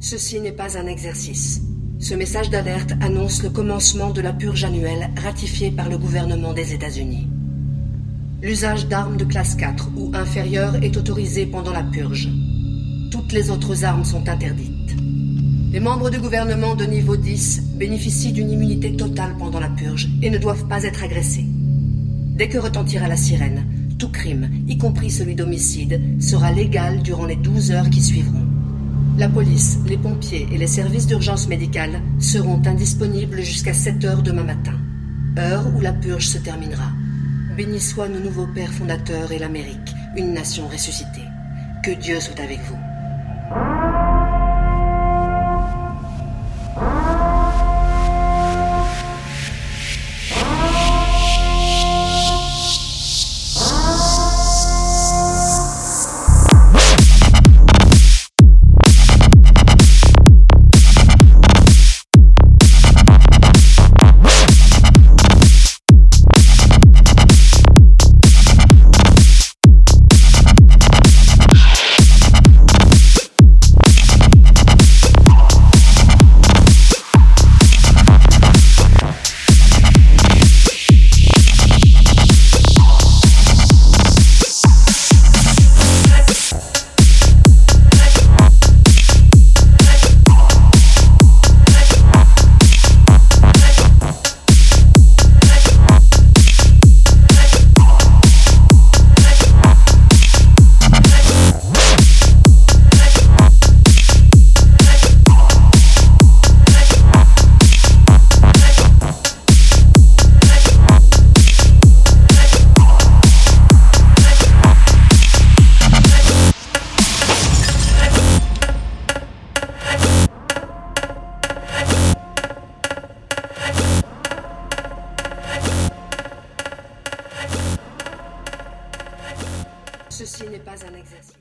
Ceci n'est pas un exercice. Ce message d'alerte annonce le commencement de la purge annuelle ratifiée par le gouvernement des États-Unis. L'usage d'armes de classe 4 ou inférieure est autorisé pendant la purge. Toutes les autres armes sont interdites. Les membres du gouvernement de niveau 10 bénéficient d'une immunité totale pendant la purge et ne doivent pas être agressés. Dès que retentira la sirène, tout crime, y compris celui d'homicide, sera légal durant les 12 heures qui suivront. La police, les pompiers et les services d'urgence médicale seront indisponibles jusqu'à 7 heures demain matin, heure où la purge se terminera. Béni soit nos nouveaux pères fondateurs et l'Amérique, une nation ressuscitée. Que Dieu soit avec vous. Ceci n'est pas un exercice.